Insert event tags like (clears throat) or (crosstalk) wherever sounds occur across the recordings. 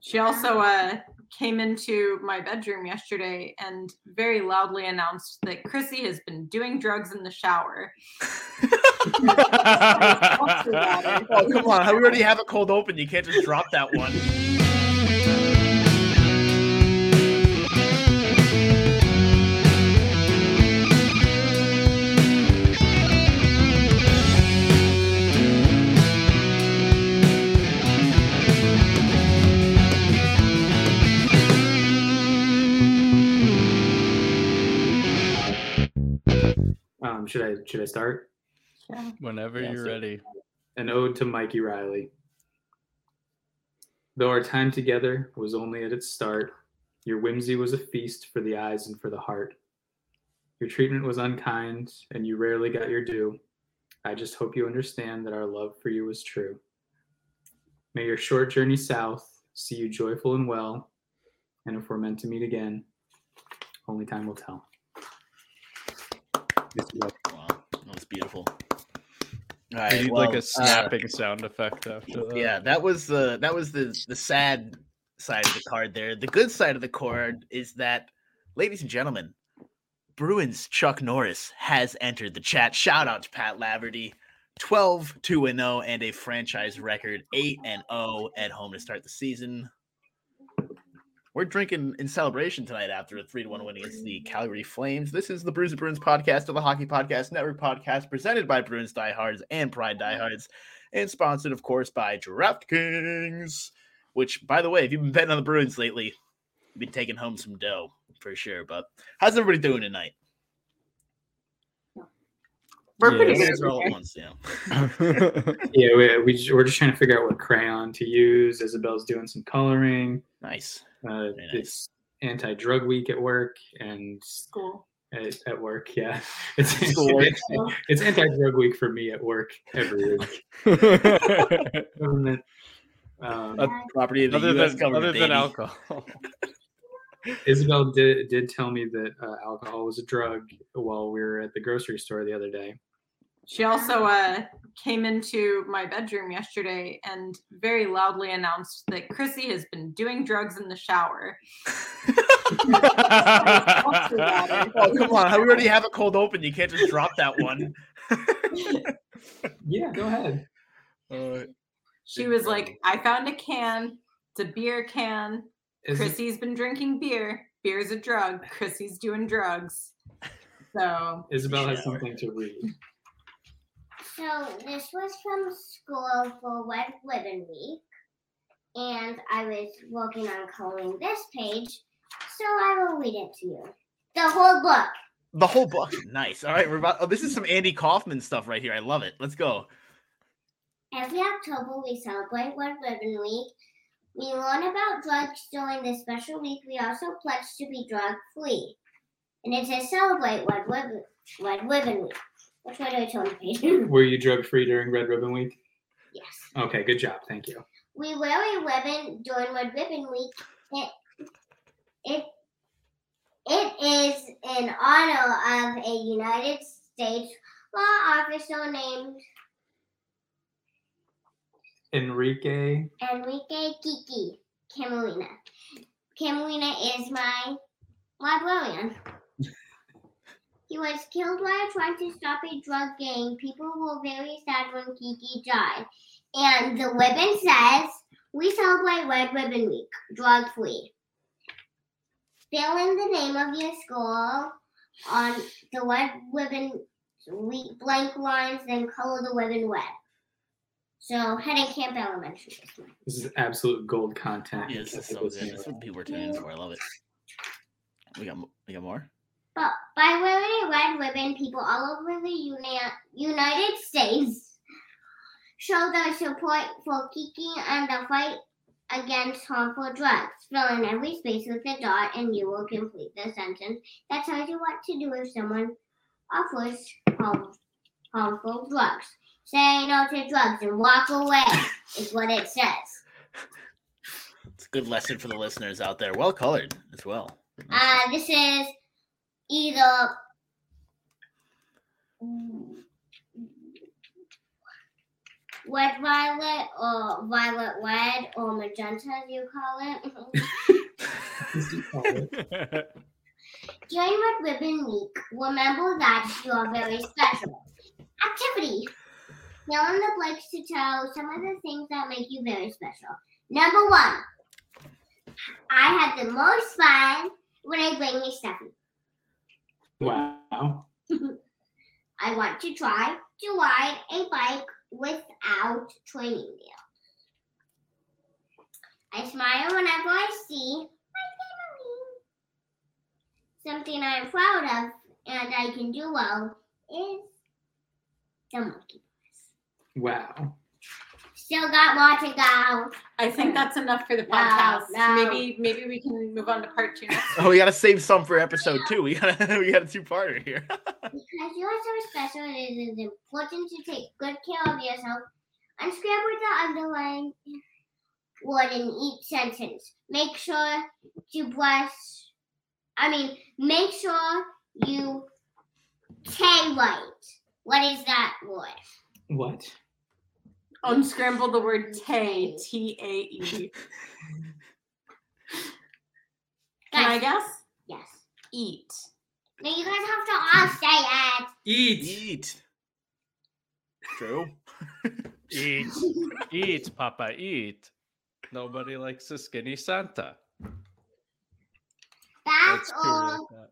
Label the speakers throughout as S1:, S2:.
S1: She also uh, came into my bedroom yesterday and very loudly announced that Chrissy has been doing drugs in the shower. (laughs)
S2: oh, come on. We already have a cold open. You can't just drop that one.
S3: Um, should I should I start?
S4: Whenever
S3: Yeah,
S4: you're
S3: so-
S4: ready.
S3: An ode to Mikey Riley. Though our time together was only at its start, your whimsy was a feast for the eyes and for the heart. Your treatment was unkind, and you rarely got your due. I just hope you understand that our love for you was true. May your short journey south see you joyful and well, and if we're meant to meet again, only time will tell.
S2: Wow, that was beautiful. All
S4: I need
S2: well,
S4: like a
S2: uh,
S4: snapping sound effect after that.
S2: yeah, that was the that was the the sad side of the card there. The good side of the card is that, ladies and gentlemen, Bruins Chuck Norris has entered the chat. Shout out to Pat Laverty. 12 2 and 0 and a franchise record 8 and 0 at home to start the season. We're drinking in celebration tonight after a 3 to 1 win against the mm-hmm. Calgary Flames. This is the Brews and Bruins podcast of the Hockey Podcast Network podcast presented by Bruins Diehards and Pride mm-hmm. Diehards and sponsored, of course, by DraftKings. Which, by the way, if you've been betting on the Bruins lately, you've been taking home some dough for sure. But how's everybody doing tonight?
S1: We're
S3: Yeah,
S1: pretty good.
S2: all at once, yeah. (laughs)
S3: Yeah, we, we we're just trying to figure out what crayon to use. Isabel's doing some coloring.
S2: Nice.
S3: Uh,
S2: nice.
S3: It's anti-drug week at work and
S1: School.
S3: at, at work. Yeah, (laughs) it's
S2: School work. (laughs)
S3: it's anti-drug week for me at work every week. (laughs) Government. Um,
S4: Uh,
S2: Property of the
S4: other
S2: U.S.
S4: than,
S2: government.
S4: other than alcohol.
S3: Isabel did did tell me that uh, alcohol was a drug while we were at the grocery store the other day.
S1: She also uh, came into my bedroom yesterday and very loudly announced that Chrissy has been doing drugs in the shower.
S2: oh, come on. We already have a cold open. You can't just drop that one. (laughs)
S3: Yeah, go ahead.
S4: Uh,
S1: She was like, I found a can. It's a beer can.
S3: Is it-
S1: Chrissy's been drinking beer. Beer's a drug. Chrissy's doing drugs. So
S3: Isabel has something to read.
S5: So this was from school for Wet Ribbon Week, and I was working on coloring this page, so I will read it to you. The whole book.
S2: The whole book. Nice. All right. We're about. Oh, this is some Andy Kaufman stuff right here. I love it. Let's go.
S5: Every October we celebrate Wet Ribbon Week. We learn about drugs during this special week. We also pledge to be drug free. And it says celebrate Wet Ribbon, Wet Ribbon Week. Which way do I the page? (laughs)
S3: Were you drug free during Red Ribbon Week?
S5: yes.
S3: Okay, good job. Thank you.
S5: we wear a ribbon during Red Ribbon Week. It, it, it is in honor of a United States law officer named
S3: Enrique.
S5: Enrique Kiki Camarena. Camarina is my librarian. He was killed while trying to stop a drug gang. People were very sad when Kiki died. And the ribbon says, we celebrate Red Ribbon Week, drug free. Fill in the name of your school on the red ribbon week blank lines, then color the ribbon red. So, Heading Camp Elementary. this
S3: is absolute gold content.
S2: Yeah, this is so good. This is what people are tuning in for. I love it. We got we got more.
S5: But by wearing a red ribbon, people all over the uni- United States show their support for Kiki and the fight against harmful drugs. Fill in every space with a dot, and you will complete the sentence that tells you what to do if someone offers harm- harmful drugs. Say no to drugs and walk away is what it says.
S2: It's a good lesson for the listeners out there. Well colored as well.
S5: Uh, this is either red violet or violet red or magenta as you call it. (laughs) During Red Ribbon Week, remember that you are very special. Activity. Fill in the blanks to tell some of the things that make you very special. Number one, I have the most fun when I bring me Steffi.
S3: Wow. (laughs)
S5: I want to try to ride a bike without training wheels. I smile whenever I see my family. Something I'm proud of and I can do well is the monkey. Bars.
S3: Wow.
S5: Still got more to go.
S1: I think (laughs) that's enough for the
S5: oh,
S1: podcast.
S5: no.
S1: Maybe maybe we can move on to part two next.
S2: Oh, we gotta save some for episode two. We gotta (laughs) we got a two parter here. (laughs)
S5: Because you are so special, it is important to take good care of yourself. Unscramble the underline word in each sentence. Make sure to brush. I mean, make sure you say right. What is that word?
S3: What?
S1: Unscramble the word tay, T A E. Can I guess?
S5: Yes.
S1: Eat.
S5: No, you guys have to all say it.
S3: Eat.
S2: Eat. True. (laughs)
S4: eat, eat, Papa, eat. Nobody likes a skinny Santa.
S5: That's
S4: true
S5: all.
S4: like that.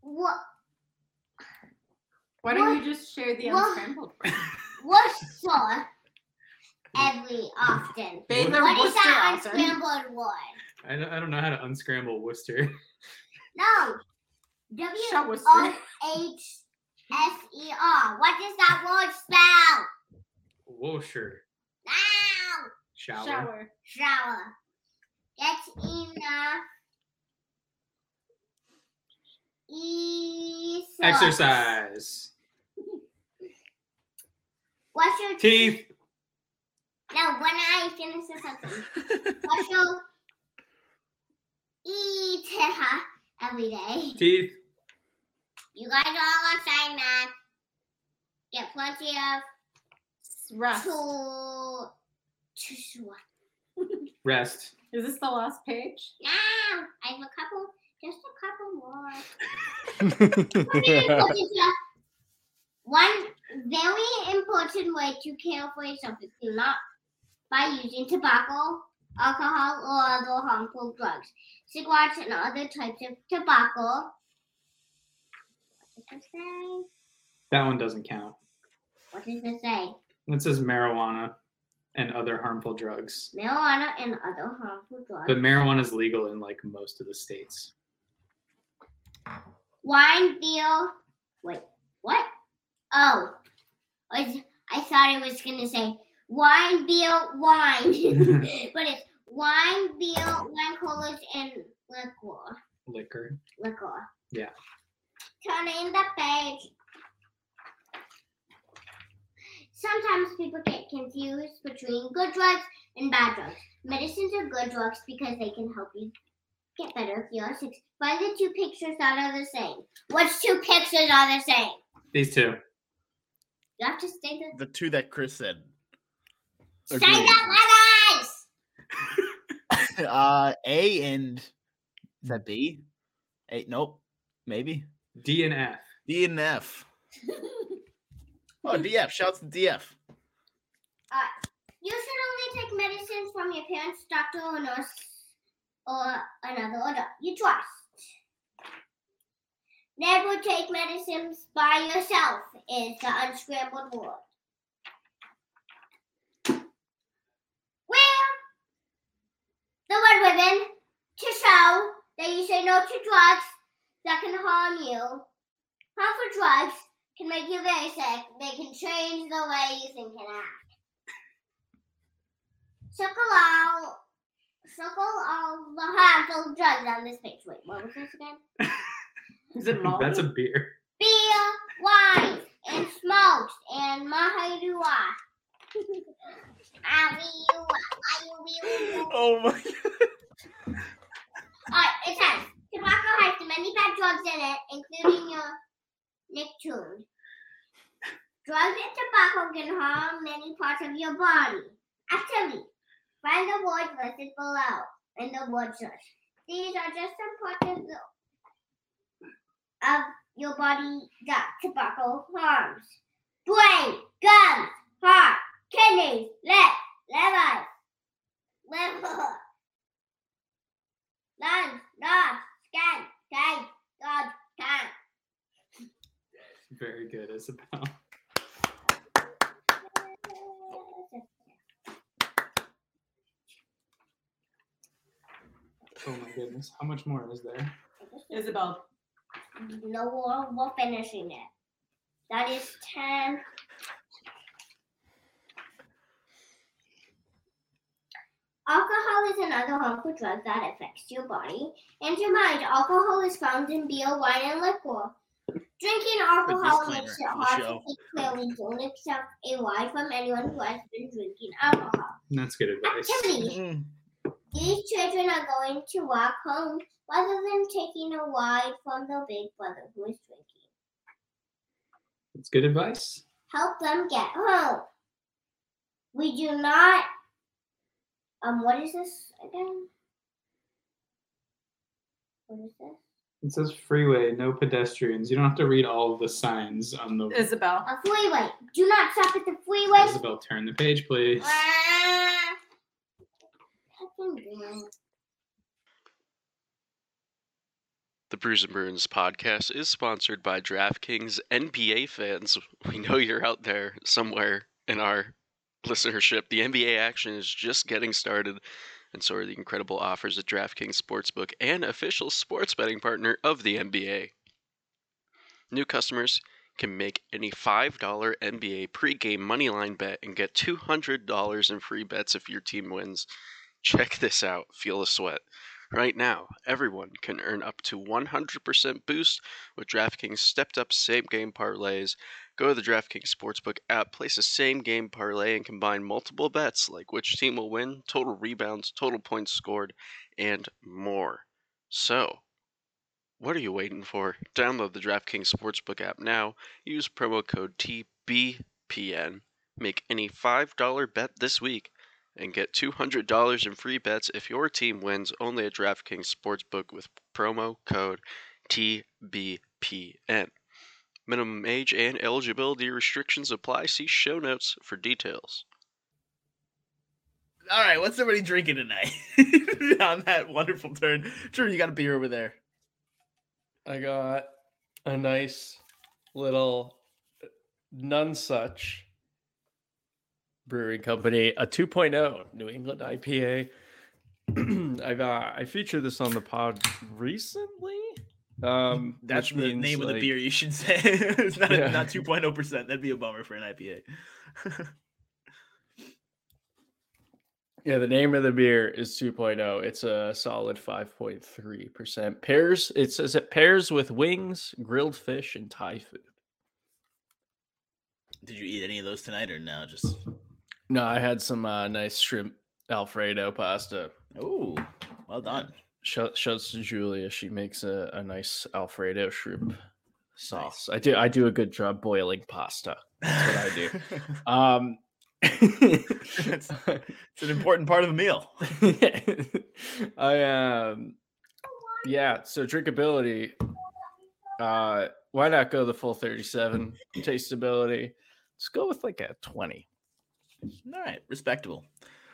S5: What?
S1: Why don't you just share the
S5: What?
S1: unscrambled? (laughs)
S5: Worcester every often.
S1: Baylor
S5: What is
S1: Worcester
S5: that
S1: often.
S5: unscrambled word?
S3: I don't, I don't know how to unscramble Worcester.
S5: No. W
S1: Show us
S5: O H S E R. What does that word spell?
S3: Worcester.
S5: Now.
S3: Shower.
S1: Shower.
S5: Shower. That's enough. E
S3: Exercise.
S5: What's your
S3: Teeth.
S5: No, when I finish the sentence. (laughs) What's your eat every day?
S3: Teeth.
S5: You guys are all saying that. Get plenty of
S1: Rest.
S5: to to sweat.
S3: Rest.
S1: Is this the last page?
S5: Now I have a couple, just a couple more. (laughs) (laughs) Very important to- One very important way to care for yourself is to not by using tobacco, alcohol, or other harmful drugs. Cigarettes and other types of tobacco. What does it say?
S3: That one doesn't count.
S5: What does it say?
S3: It says marijuana and other harmful drugs.
S5: Marijuana and other harmful drugs.
S3: But marijuana is legal in like most of the states.
S5: Wine, beer. Wait, what? Oh, I, I thought it was gonna say wine, beer, wine, (laughs) but it's wine, beer, wine coolers, and liquor.
S3: Liquor.
S5: Liquor.
S3: Yeah.
S5: Turning the page. Sometimes people get confused between good drugs and bad drugs. Medicines are good drugs because they can help you get better if you are sick. Find the two pictures that are the same. Which two pictures are the same?
S3: These two.
S5: You have to say the
S2: The two that Chris said.
S5: say
S2: Agreed.
S5: the letters. (laughs)
S2: Uh, A and is that B? A, nope, maybe
S3: D and F.
S2: D and F. (laughs) Oh, DF. Shouts to DF.
S5: You should only take medicines from your parents, doctor, or nurse, or another adult you trust. Never take medicines by yourself is the unscrambled word. Well, the word ribbon to show that you say no to drugs that can harm you. Harmful drugs can make you very sick. They can change the way you think and act. Circle out, circle all the harmful drugs on this page. Wait, what was this again? (laughs)
S1: Is it Molly? (laughs)
S3: That's a beer.
S5: Beer, wine, and smokes, and mahadua. (laughs)
S2: Oh my god. (laughs)
S5: Alright, it says tobacco has many bad drugs in it, including your nicotine. Drugs and tobacco can harm many parts of your body. Activity. Find the words listed below in the word search. These are just some parts of, the, of your body that tobacco harms. Brain, gums, heart, kidneys, lips, liver, liver, lungs, nose, skin, taste, gut, tongue.
S3: Very good, Isabel. Oh my goodness. How much more is there?
S1: Isabel.
S5: No, we're, we're finishing it. That is 10. Alcohol is another harmful drug that affects your body and your mind. Alcohol is found in beer, wine, and liquor. Drinking alcohol makes it
S2: for the
S5: hard
S2: show.
S5: to think clearly. Don't accept a lie from anyone who has been drinking alcohol.
S3: That's good advice.
S5: Activity.
S2: Mm.
S5: These children are going to walk home rather than taking a ride from the big brother who is drinking.
S3: That's good advice.
S5: Help them get home. We do not. Um, what is this again? What is this?
S3: It says freeway, no pedestrians. You don't have to read all of the signs on the.
S1: Isabel.
S5: A freeway. Do not stop at the freeway.
S3: Isabel, turn the page, please.
S5: Ah. Fucking damn.
S6: The Brews and Bruins podcast is sponsored by DraftKings NBA fans. (laughs) We know you're out there somewhere in our listenership. The NBA action is just getting started, and so are the incredible offers at DraftKings Sportsbook and official sports betting partner of the NBA. New customers can make any $5 NBA pregame moneyline bet and get $200 in free bets if your team wins. Check this out. Feel the sweat. Right now, everyone can earn up to 100% boost with DraftKings stepped up same game parlays. Go to the DraftKings Sportsbook app, place a same game parlay, and combine multiple bets like which team will win, total rebounds, total points scored, and more. So, what are you waiting for? Download the DraftKings Sportsbook app now. Use promo code TBPN. Make any $5 bet this week and get $200 in free bets if your team wins only at DraftKings Sportsbook with promo code TBPN. Minimum age and eligibility restrictions apply. See show notes for details.
S2: All right, what's everybody drinking tonight? (laughs) On that wonderful turn, Drew, you got a beer over there.
S4: I got a nice little uh, none such brewing company, a 2.0 New England IPA. (clears throat) I've uh, I featured this on the pod recently. Um,
S2: That's the
S4: means,
S2: name of the beer you should say. (laughs) it's not
S4: Yeah.
S2: not two point oh percent. That'd be a bummer for an IPA.
S4: Yeah, the name of the beer is 2.0. It's a solid 5.3%. Pairs, it says it pairs with wings, grilled fish, and Thai food.
S2: Did you eat any of those tonight or now Just
S4: No, I had some uh, nice shrimp Alfredo pasta.
S2: oh, well done.
S4: Shout, shouts to Julia. She makes a, a nice Alfredo shrimp sauce. I do I do a good job boiling pasta. That's what I do. (laughs) Um (laughs)
S2: it's, it's an important part of a meal. (laughs)
S4: I um yeah, so drinkability. Uh why not go the full 37 tasteability? Let's go with like a 20.
S2: All right, respectable.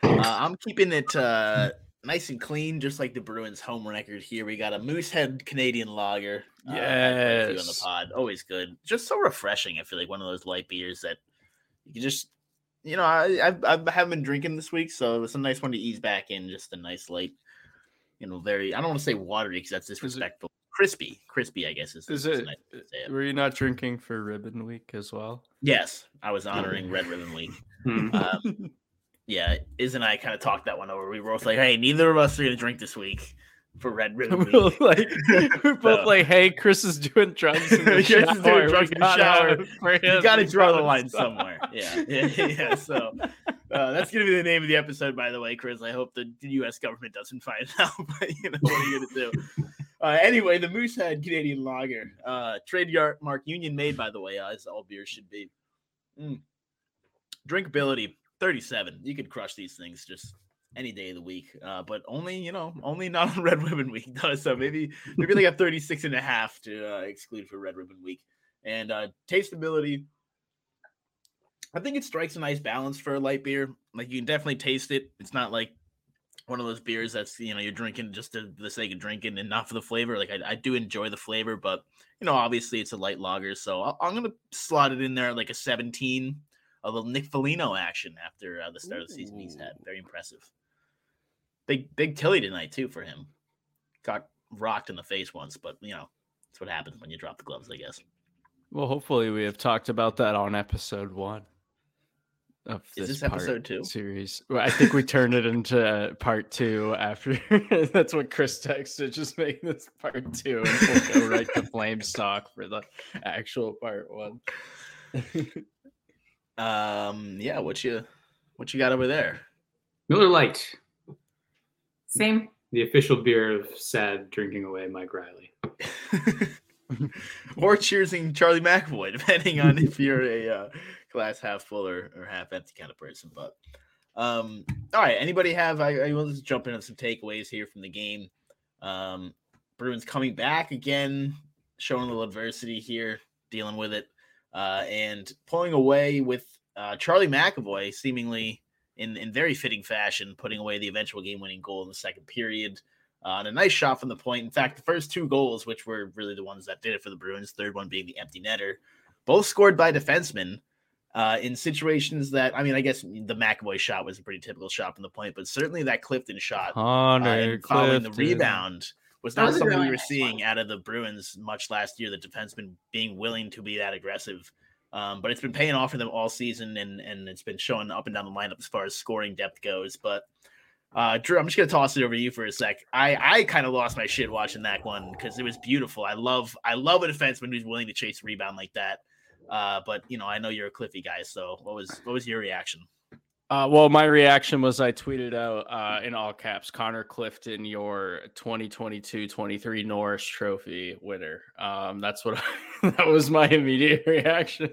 S2: Uh, I'm keeping it uh, nice and clean, just like the Bruins' home record here. We got a Moosehead Canadian Lager. uh, a few on the pod, always good. Just so refreshing. I feel like one of those light beers that you can just, you know, I I've, I haven't been drinking this week, so it's a nice one to ease back in. Just a nice light, you know, very. I don't want to say watery because that's disrespectful. Crispy, crispy, I guess is.
S4: Is
S2: is
S4: it?
S2: nice it.
S4: Were you not drinking for Ribbon Week as well?
S2: Yes, I was honoring Red Ribbon Week.
S3: Hmm.
S2: Um, yeah, Iz and I kind of talked that one over. We were both like, "Hey, neither of us are gonna drink this week for Red Ribbon (laughs)
S4: we were
S2: Week."
S4: like, we're both
S2: So-
S4: like, "Hey, Chris is doing drugs in the (laughs)
S2: Chris is doing
S4: shower.
S2: drugs in the shower.
S4: have it
S2: you got to draw the line
S4: stop."
S2: somewhere. Yeah, yeah, (laughs) yeah. So uh, that's gonna be the name of the episode, by the way, Chris. I hope the U.S. government doesn't find out, but you know what are you gonna do? Uh, anyway, the Moosehead Canadian Lager, uh, trademark Union made, by the way, uh, as all beers should be. Mm. Drinkability 37. You could crush these things just any day of the week, uh, but only you know, only not on (laughs) Red Ribbon Week. So maybe maybe like a 36 and a half to uh, exclude for Red Ribbon Week. And uh, tasteability, I think it strikes a nice balance for a light beer. Like you can definitely taste it. It's not like one of those beers that's you know you're drinking just to the sake of drinking and not for the flavor. Like I, I do enjoy the flavor, but you know obviously it's a light lager, so i I'm gonna slot it in there like a 17. A little Nick Foligno action after uh, the start of the season he's had. Very impressive. Big big Tilly tonight too for him. Got rocked in the face once, but you know that's what happens when you drop the gloves, I guess.
S4: Well, hopefully, we have talked about that on episode one of
S2: Is
S4: this,
S2: this
S4: part
S2: episode two?
S4: series. Well, I think we turned it into part two after. (laughs) that's what Chris texted. Just make this part two, and we'll go right to flame stock for the actual part one. (laughs)
S2: Um, yeah, what you what you got over there?
S3: Miller Lite,
S1: Same.
S3: the official beer of sad drinking away Mike Riley. (laughs)
S2: or cheersing Charlie McAvoy, depending on if you're a uh, glass half full or, or half empty kind of person. But um, all right, anybody have? I, I will just jump into some takeaways here from the game. Um, Bruins coming back again, showing a little adversity here, dealing with it, uh, and pulling away with uh, Charlie McAvoy, seemingly in in very fitting fashion, putting away the eventual game-winning goal in the second period. Uh, and a nice shot from the point. In fact, the first two goals, which were really the ones that did it for the Bruins, third one being the empty netter, both scored by defensemen uh, in situations that, I mean, I guess the McAvoy shot was a pretty typical shot from the point, but certainly that Clifton shot uh,
S4: Connor
S2: and following the rebound was not
S1: was
S2: something
S1: really
S2: we were
S1: nice
S2: seeing
S1: one.
S2: out of the Bruins much last year. The defensemen being willing to be that aggressive, um, but it's been paying off for them all season, and and it's been showing up and down the lineup as far as scoring depth goes. But uh, Drew, I'm just gonna toss it over to you for a sec. I I kind of lost my shit watching that one because it was beautiful. I love I love a defenseman who's willing to chase a rebound like that. Uh, but you know, I know you're a Cliffy guy, so what was what was your reaction?
S4: Uh, well, my reaction was I tweeted out uh, in all caps, Connor Clifton, your 2022-23 Norris Trophy winner. Um, that's what I, (laughs) that was my immediate (laughs) reaction.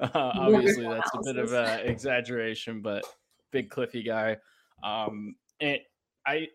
S4: Uh, obviously, that's a bit of an exaggeration, but big Cliffy guy. Um, and I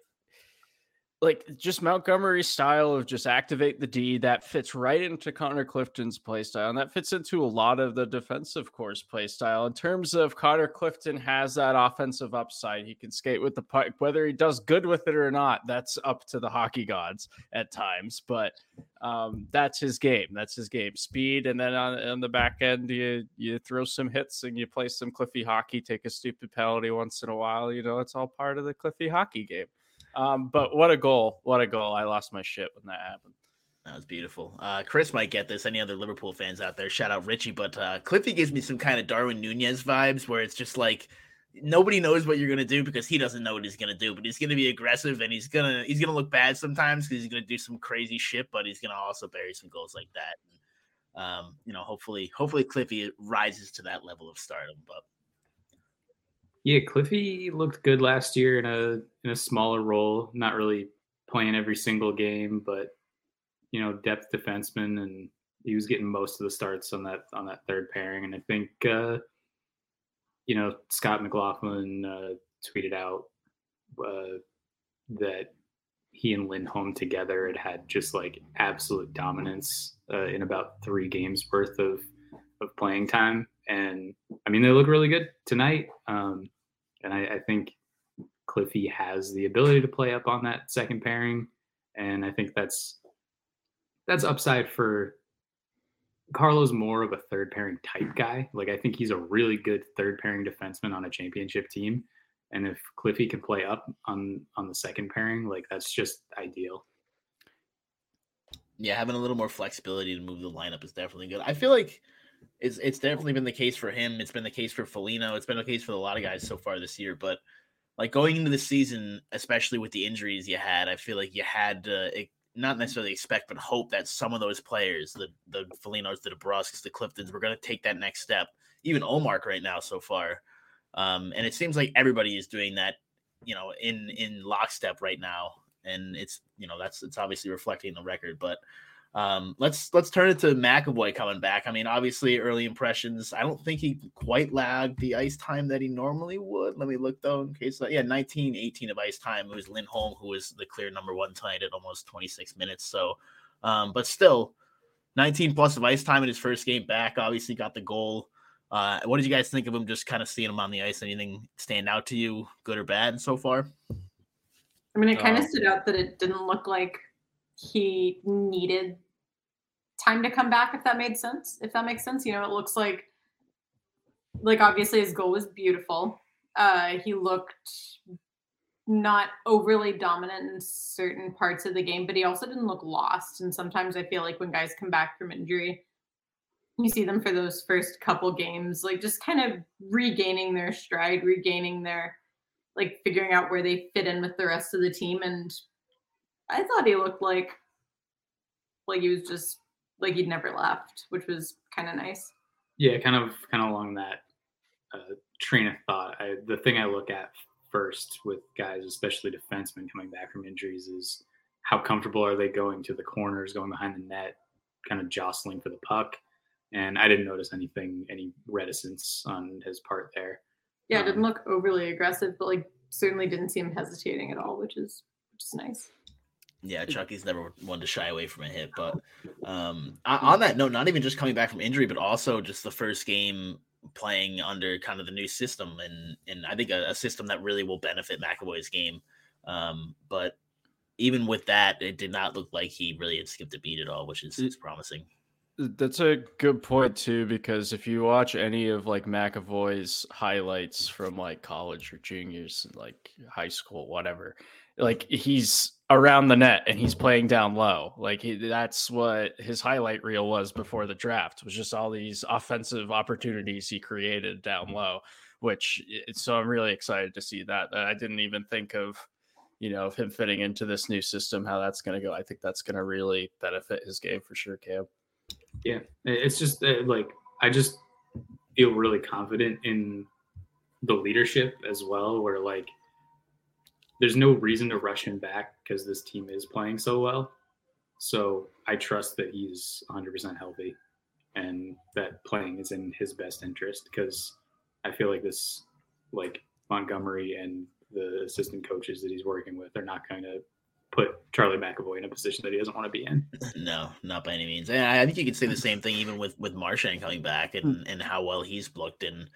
S4: like just Montgomery's style of just activate the D that fits right into Connor Clifton's play style, and that fits into a lot of the defensive course play style. In terms of Connor Clifton has that offensive upside, he can skate with the puck. Whether he does good with it or not, that's up to the hockey gods at times. But um, that's his game. That's his game. Speed, and then on, on the back end, you you throw some hits and you play some Cliffy hockey. Take a stupid penalty once in a while. You know, it's all part of the Cliffy hockey game. Um, but what a goal! What a goal! I lost my shit when that happened.
S2: That was beautiful. Uh, Chris might get this. Any other Liverpool fans out there? Shout out Richie. But uh, Cliffy gives me some kind of Darwin Nunez vibes, where it's just like nobody knows what you're gonna do because he doesn't know what he's gonna do. But he's gonna be aggressive and he's gonna he's gonna look bad sometimes because he's gonna do some crazy shit. But he's gonna also bury some goals like that. And, um, you know, hopefully, hopefully Cliffy rises to that level of stardom. But
S3: Yeah, Cliffy looked good last year in a in a smaller role, not really playing every single game, but you know, depth defenseman, and he was getting most of the starts on that on that third pairing. And I think uh, you know Scott McLaughlin uh, tweeted out uh, that he and Lindholm together had had just like absolute dominance uh, in about three games worth of of playing time And I mean, they look really good tonight. Um, and I, I think Cliffy has the ability to play up on that second pairing. And I think that's that's upside for Carlo's more of a third pairing type guy. Like I think he's a really good third pairing defenseman on a championship team. And if Cliffy can play up on on the second pairing, like that's just ideal.
S2: Yeah, having a little more flexibility to move the lineup is definitely good. I feel like it's it's definitely been the case for him. It's been the case for Foligno. It's been the case for a lot of guys so far this year. But like going into the season, especially with the injuries you had, I feel like you had to not necessarily expect, but hope that some of those players, the the Folignos, the DeBrusks, the Cliftons, were going to take that next step. Even Ullmark right now so far, um, and it seems like everybody is doing that, you know, in in lockstep right now, and it's you know that's it's obviously reflecting the record, but. Um, let's let's turn it to McAvoy coming back. I mean, obviously, early impressions. I don't think he quite lagged the ice time that he normally would. Let me look though, in case. Yeah, 19, 18 of ice time. It was Lindholm who was the clear number one tonight at almost 26 minutes. So, um, but still, 19 plus of ice time in his first game back. Obviously, got the goal. Uh, what did you guys think of him? Just kind of seeing him on the ice. Anything stand out to you, good or bad, so far?
S1: I mean, it kind of stood out that it didn't look like he needed time to come back if that made sense. If that makes sense you know it looks like like obviously his goal was beautiful. Uh he looked not overly dominant in certain parts of the game but he also didn't look lost. And sometimes i feel like when guys come back from injury you see them for those first couple games like just kind of regaining their stride regaining their like figuring out where they fit in with the rest of the team. And I thought he looked like like he was just like he'd never left, which was kind of nice.
S3: Yeah, kind of kind of along that uh, train of thought. I, the thing I look at first with guys, especially defensemen coming back from injuries, is how comfortable are they going to the corners, going behind the net, kind of jostling for the puck. And I didn't notice anything, any reticence on his part there.
S1: Yeah, it didn't um, look overly aggressive, but like certainly didn't seem hesitating at all, which is which is nice.
S2: Yeah, (laughs) Chucky's never one to shy away from a hit. But um, on that note, not even just coming back from injury, but also just the first game playing under kind of the new system, and and I think a, a system that really will benefit McAvoy's game. Um, but even with that, it did not look like he really had skipped a beat at all, which is, is promising.
S4: That's a good point too, because if you watch any of like McAvoy's highlights from like college or juniors, like high school, whatever, like he's around the net and he's playing down low. Like he, that's what his highlight reel was before the draft was just all these offensive opportunities he created down low. Which so I'm really excited to see that. I didn't even think of you know of him fitting into this new system, how that's going to go. I think that's going to really benefit his game for sure, Cam.
S3: Yeah, it's just uh, like I just feel really confident in the leadership as well. Where like there's no reason to rush him back because this team is playing so well. So I trust that he's 100% healthy and that playing is in his best interest because I feel like this, like Montgomery and the assistant coaches that he's working with, are not going to put Charlie McAvoy in a position that he doesn't want to be in. (laughs)
S2: No, not by any means. And I think you could say the same thing even with with Marchand coming back and hmm. and how well he's looked and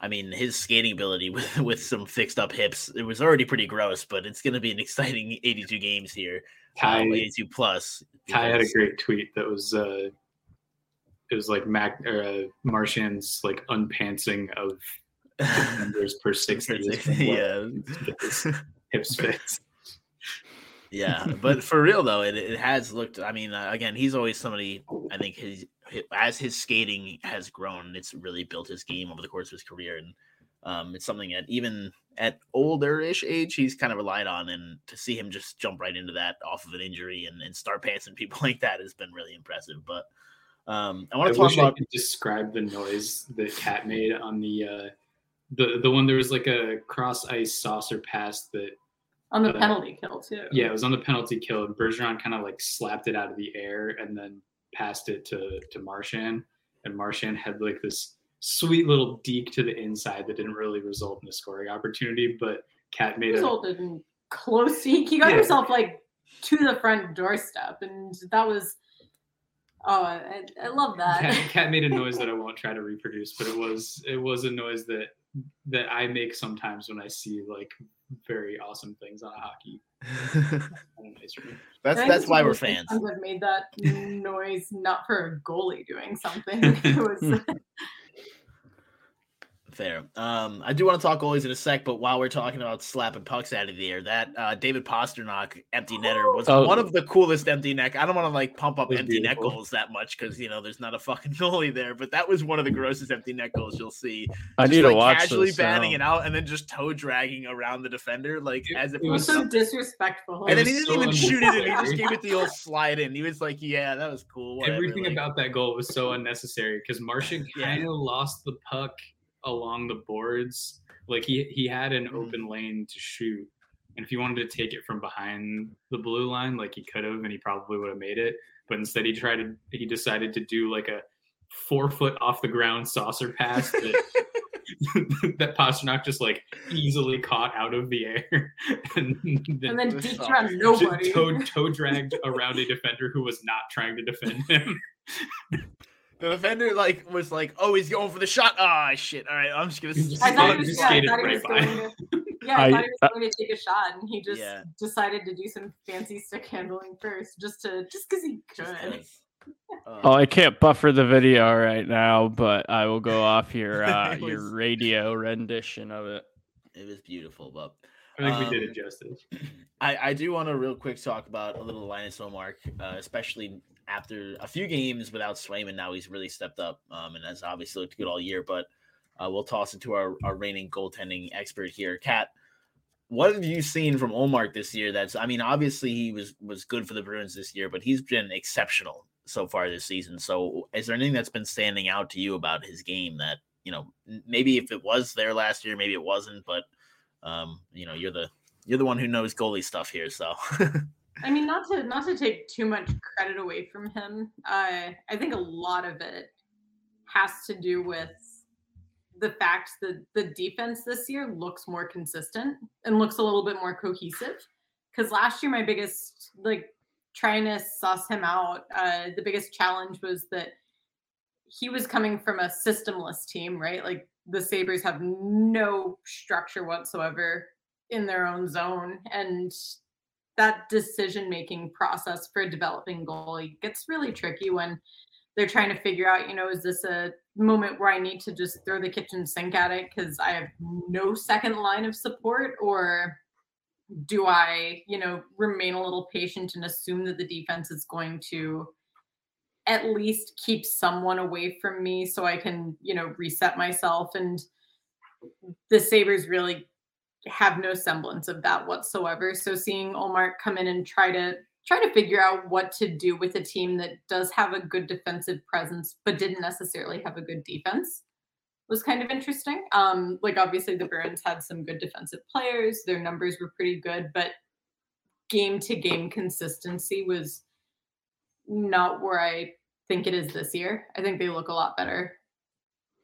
S2: I mean, his skating ability (laughs) with with some fixed up hips, it was already pretty gross, but it's going to be an exciting (laughs) 82 games here. Ty, um, 82 plus.
S3: Ty had a great tweet that was uh it was like Mac or uh, Marchand's like unpantsing of (laughs) numbers per 60.
S2: yeah.
S3: hips fixed.
S2: Yeah, but for real though, it, it has looked. I mean, uh, again, he's always somebody. I think his as his skating has grown, it's really built his game over the course of his career, and um, it's something that even at older-ish age, he's kind of relied on. And to see him just jump right into that off of an injury and, and start passing (laughs) people like that has been really impressive. But um, I want to talk about.
S3: describe the noise that Cat made on the uh, the the one there was like a cross ice saucer pass that
S1: on the uh, penalty kill too.
S3: Yeah, it was on the penalty kill, and Bergeron kind of like slapped it out of the air and then passed it to to Marchand, and Marchand had like this sweet little deke to the inside that didn't really result in a scoring opportunity, but Cat made it.
S1: resulted a, in close deke. He got yeah. himself like to the front doorstep, and that was Oh, I, I love that.
S3: Cat, Cat made a (laughs) noise that I won't try to reproduce, but it was it was a noise that that I make sometimes when I see like very awesome things on a hockey. on an ice rink.
S2: that's that's why we're fans.
S1: I've made that noise not for a goalie doing something. (laughs) (laughs) It was (laughs)
S2: Fair. Um, I do want to talk goalies in a sec, but while we're talking about slapping pucks out of the air, that uh, David Pastrnak empty netter was
S4: Oh.
S2: one of the coolest empty neck. I don't want to like pump up
S3: It was
S2: empty net goals that much because you know there's not a fucking (laughs) goalie there, but that was one of the grossest empty net goals you'll see.
S4: I
S2: Just,
S4: need
S2: like,
S4: to watch
S2: casually
S4: this
S2: batting
S4: now.
S2: it out and then just toe dragging around the defender, like
S3: It-
S2: as if
S3: it
S1: it was
S3: was
S1: so disrespectful.
S2: and then he didn't
S3: so
S2: even shoot it in. He just gave it the old slide in. He was like, "Yeah, that was cool." whatever,"
S3: Everything
S2: like-
S3: about that goal was so unnecessary because Marchand (laughs)
S2: Yeah.
S3: kind of lost the puck along the boards. Like he he had an
S2: Mhm.
S3: open lane to shoot, and if he wanted to take it from behind the blue line, like he could have, and he probably would have made it. But instead, he tried to he decided to do like a four foot off the ground saucer pass (laughs) that (laughs) that Pastrnak just like easily caught out of the air, (laughs) and then,
S1: and then deep
S2: soft.
S1: around nobody.
S3: toe, toe dragged around a defender who was not trying to defend him.
S2: The defender like was like, "Oh, he's going for the shot." Ah, shit. All right, I'm just gonna.
S3: Just (laughs)
S1: I thought he
S3: skated-
S1: was, yeah, I
S3: skated
S1: thought he
S3: right
S1: was
S3: by.
S1: going to, (laughs) yeah, I,
S4: I-
S1: thought he was going to take a shot, and he just
S2: Yeah.
S1: decided to do some fancy stick handling first, just to just because he
S2: Just
S1: could.
S2: 'cause. Uh, (laughs)
S4: Oh, I can't buffer the video right now, but I will go off your uh,
S2: was-
S4: your radio rendition of it.
S2: it was beautiful, but
S3: I think we did
S2: Um,
S3: it justice. (clears throat)
S2: I, I do want to real quick talk about a little Linus Ullmark, uh, especially after a few games without Swayman. Now he's really stepped up um, and has obviously looked good all year. But uh, we'll toss it to our, our reigning goaltending expert here, Kat. What have you seen from Ullmark this year? That's I mean, obviously he was was good for the Bruins this year, but he's been exceptional so far this season. So is there anything that's been standing out to you about his game that you know maybe if it was there last year, maybe it wasn't, but um, you know you're the you're the one who knows goalie stuff here, so (laughs)
S1: I mean, not to not to take too much credit away from him. Uh, I think a lot of it has to do with the fact that the defense this year looks more consistent and looks a little bit more cohesive. Because last year, my biggest like trying to suss him out, uh, the biggest challenge was that he was coming from a systemless team, right? Like the Sabres have no structure whatsoever in their own zone. And that decision making process for a developing goalie gets really tricky when they're trying to figure out, you know, is this a moment where I need to just throw the kitchen sink at it because I have no second line of support? Or do I, you know, remain a little patient and assume that the defense is going to at least keep someone away from me so I can, you know, reset myself? And the Sabres really have no semblance of that whatsoever. So seeing Omar come in and try to try to figure out what to do with a team that does have a good defensive presence but didn't necessarily have a good defense was kind of interesting. Um like obviously the Bruins had some good defensive players, their numbers were pretty good, but game to game consistency was not where I think it is this year. I think they look a lot better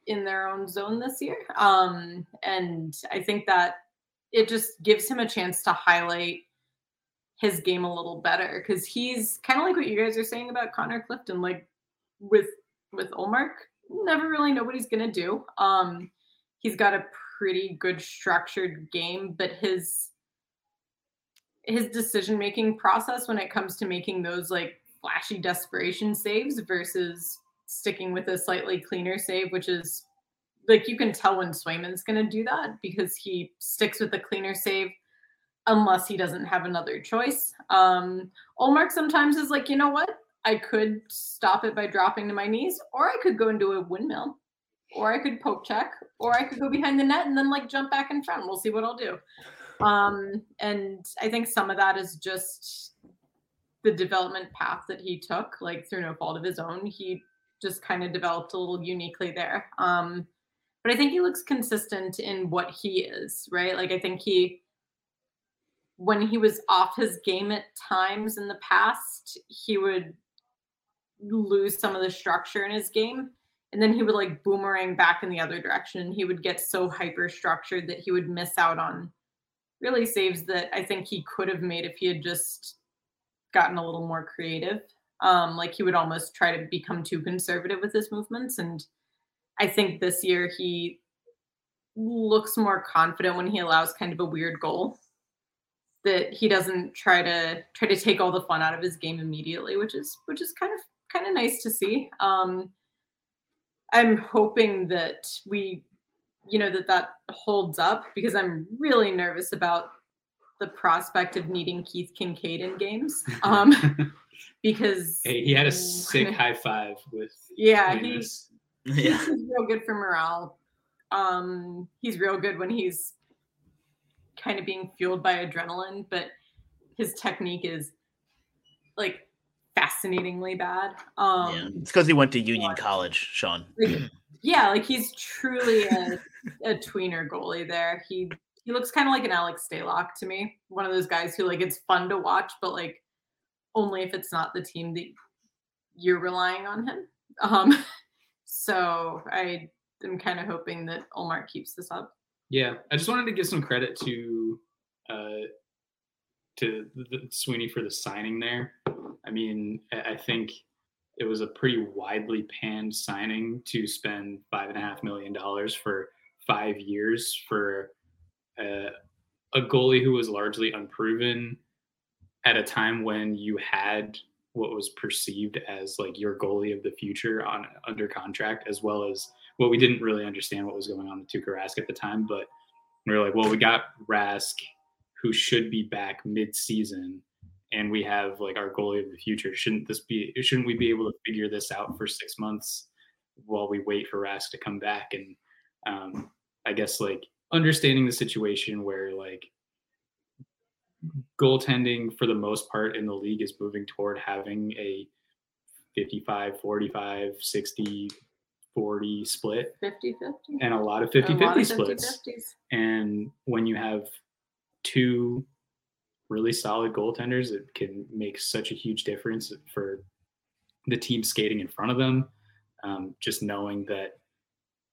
S1: in their own zone this year. Um, and I think that it just gives him a chance to highlight his game a little better because he's kind of like what you guys are saying about Connor Clifton, like with with Ullmark, never really know what he's gonna do. Um, he's got a pretty good structured game, but his his decision making process when it comes to making those like flashy desperation saves versus sticking with a slightly cleaner save, which is like you can tell when Swayman's going to do that because he sticks with the cleaner save unless he doesn't have another choice. Um, Ullmark sometimes is like, you know what? I could stop it by dropping to my knees, or I could go do a windmill, or I could poke check, or I could go behind the net and then like jump back in front. We'll see what I'll do. Um, and I think some of that is just the development path that he took, like through no fault of his own. He just kind of developed a little uniquely there. Um, but I think he looks consistent in what he is, right? Like I think he when he was off his game at times in the past, he would lose some of the structure in his game. And then he would like boomerang back in the other direction. He would get so hyper structured that he would miss out on really saves that I think he could have made if he had just gotten a little more creative. Um, like he would almost try to become too conservative with his movements. And I think this year he looks more confident when he allows kind of a weird goal. That he doesn't try to try to take all the fun out of his game immediately, which is which is kind of kind of nice to see. Um, I'm hoping that we, you know, that that holds up because I'm really nervous about the prospect of needing Keith Kinkaid in games. (laughs) Um, because
S3: Hey, he had a sick high five with.
S1: yeah, he's. (laughs)
S2: Yeah.
S1: he's real good for morale. Um, he's real good when he's kind of being fueled by adrenaline, but his technique is like fascinatingly bad. Um,
S2: yeah. It's because he went to Union College, Sean.
S1: like, yeah, like he's truly a, a tweener goalie there. He he looks kind of like an Alex Stalock to me. One of those guys who like it's fun to watch, but like only if it's not the team that you're relying on him. Um, (laughs) so I am kind of hoping that Ullmark keeps this up.
S3: Yeah, I just wanted to give some credit to uh, to Sweeney for the signing there. I mean, I I think it was a pretty widely panned signing to spend five and a half million dollars for five years for uh, a goalie who was largely unproven at a time when you had what was perceived as like your goalie of the future on under contract, as well as well, we didn't really understand what was going on with Tuukka Rask at the time, but we were like, well, we got Rask, who should be back mid-season, and we have like our goalie of the future. Shouldn't this be? Shouldn't we be able to figure this out for six months while we wait for Rask to come back? And um, I guess like understanding the situation where like goaltending for the most part in the league is moving toward having a 55 45 60 40 split
S1: 50 50.
S3: and a lot of 50 50 splits
S1: 50-50s.
S3: and when you have two really solid goaltenders it can make such a huge difference for the team skating in front of them um, just knowing that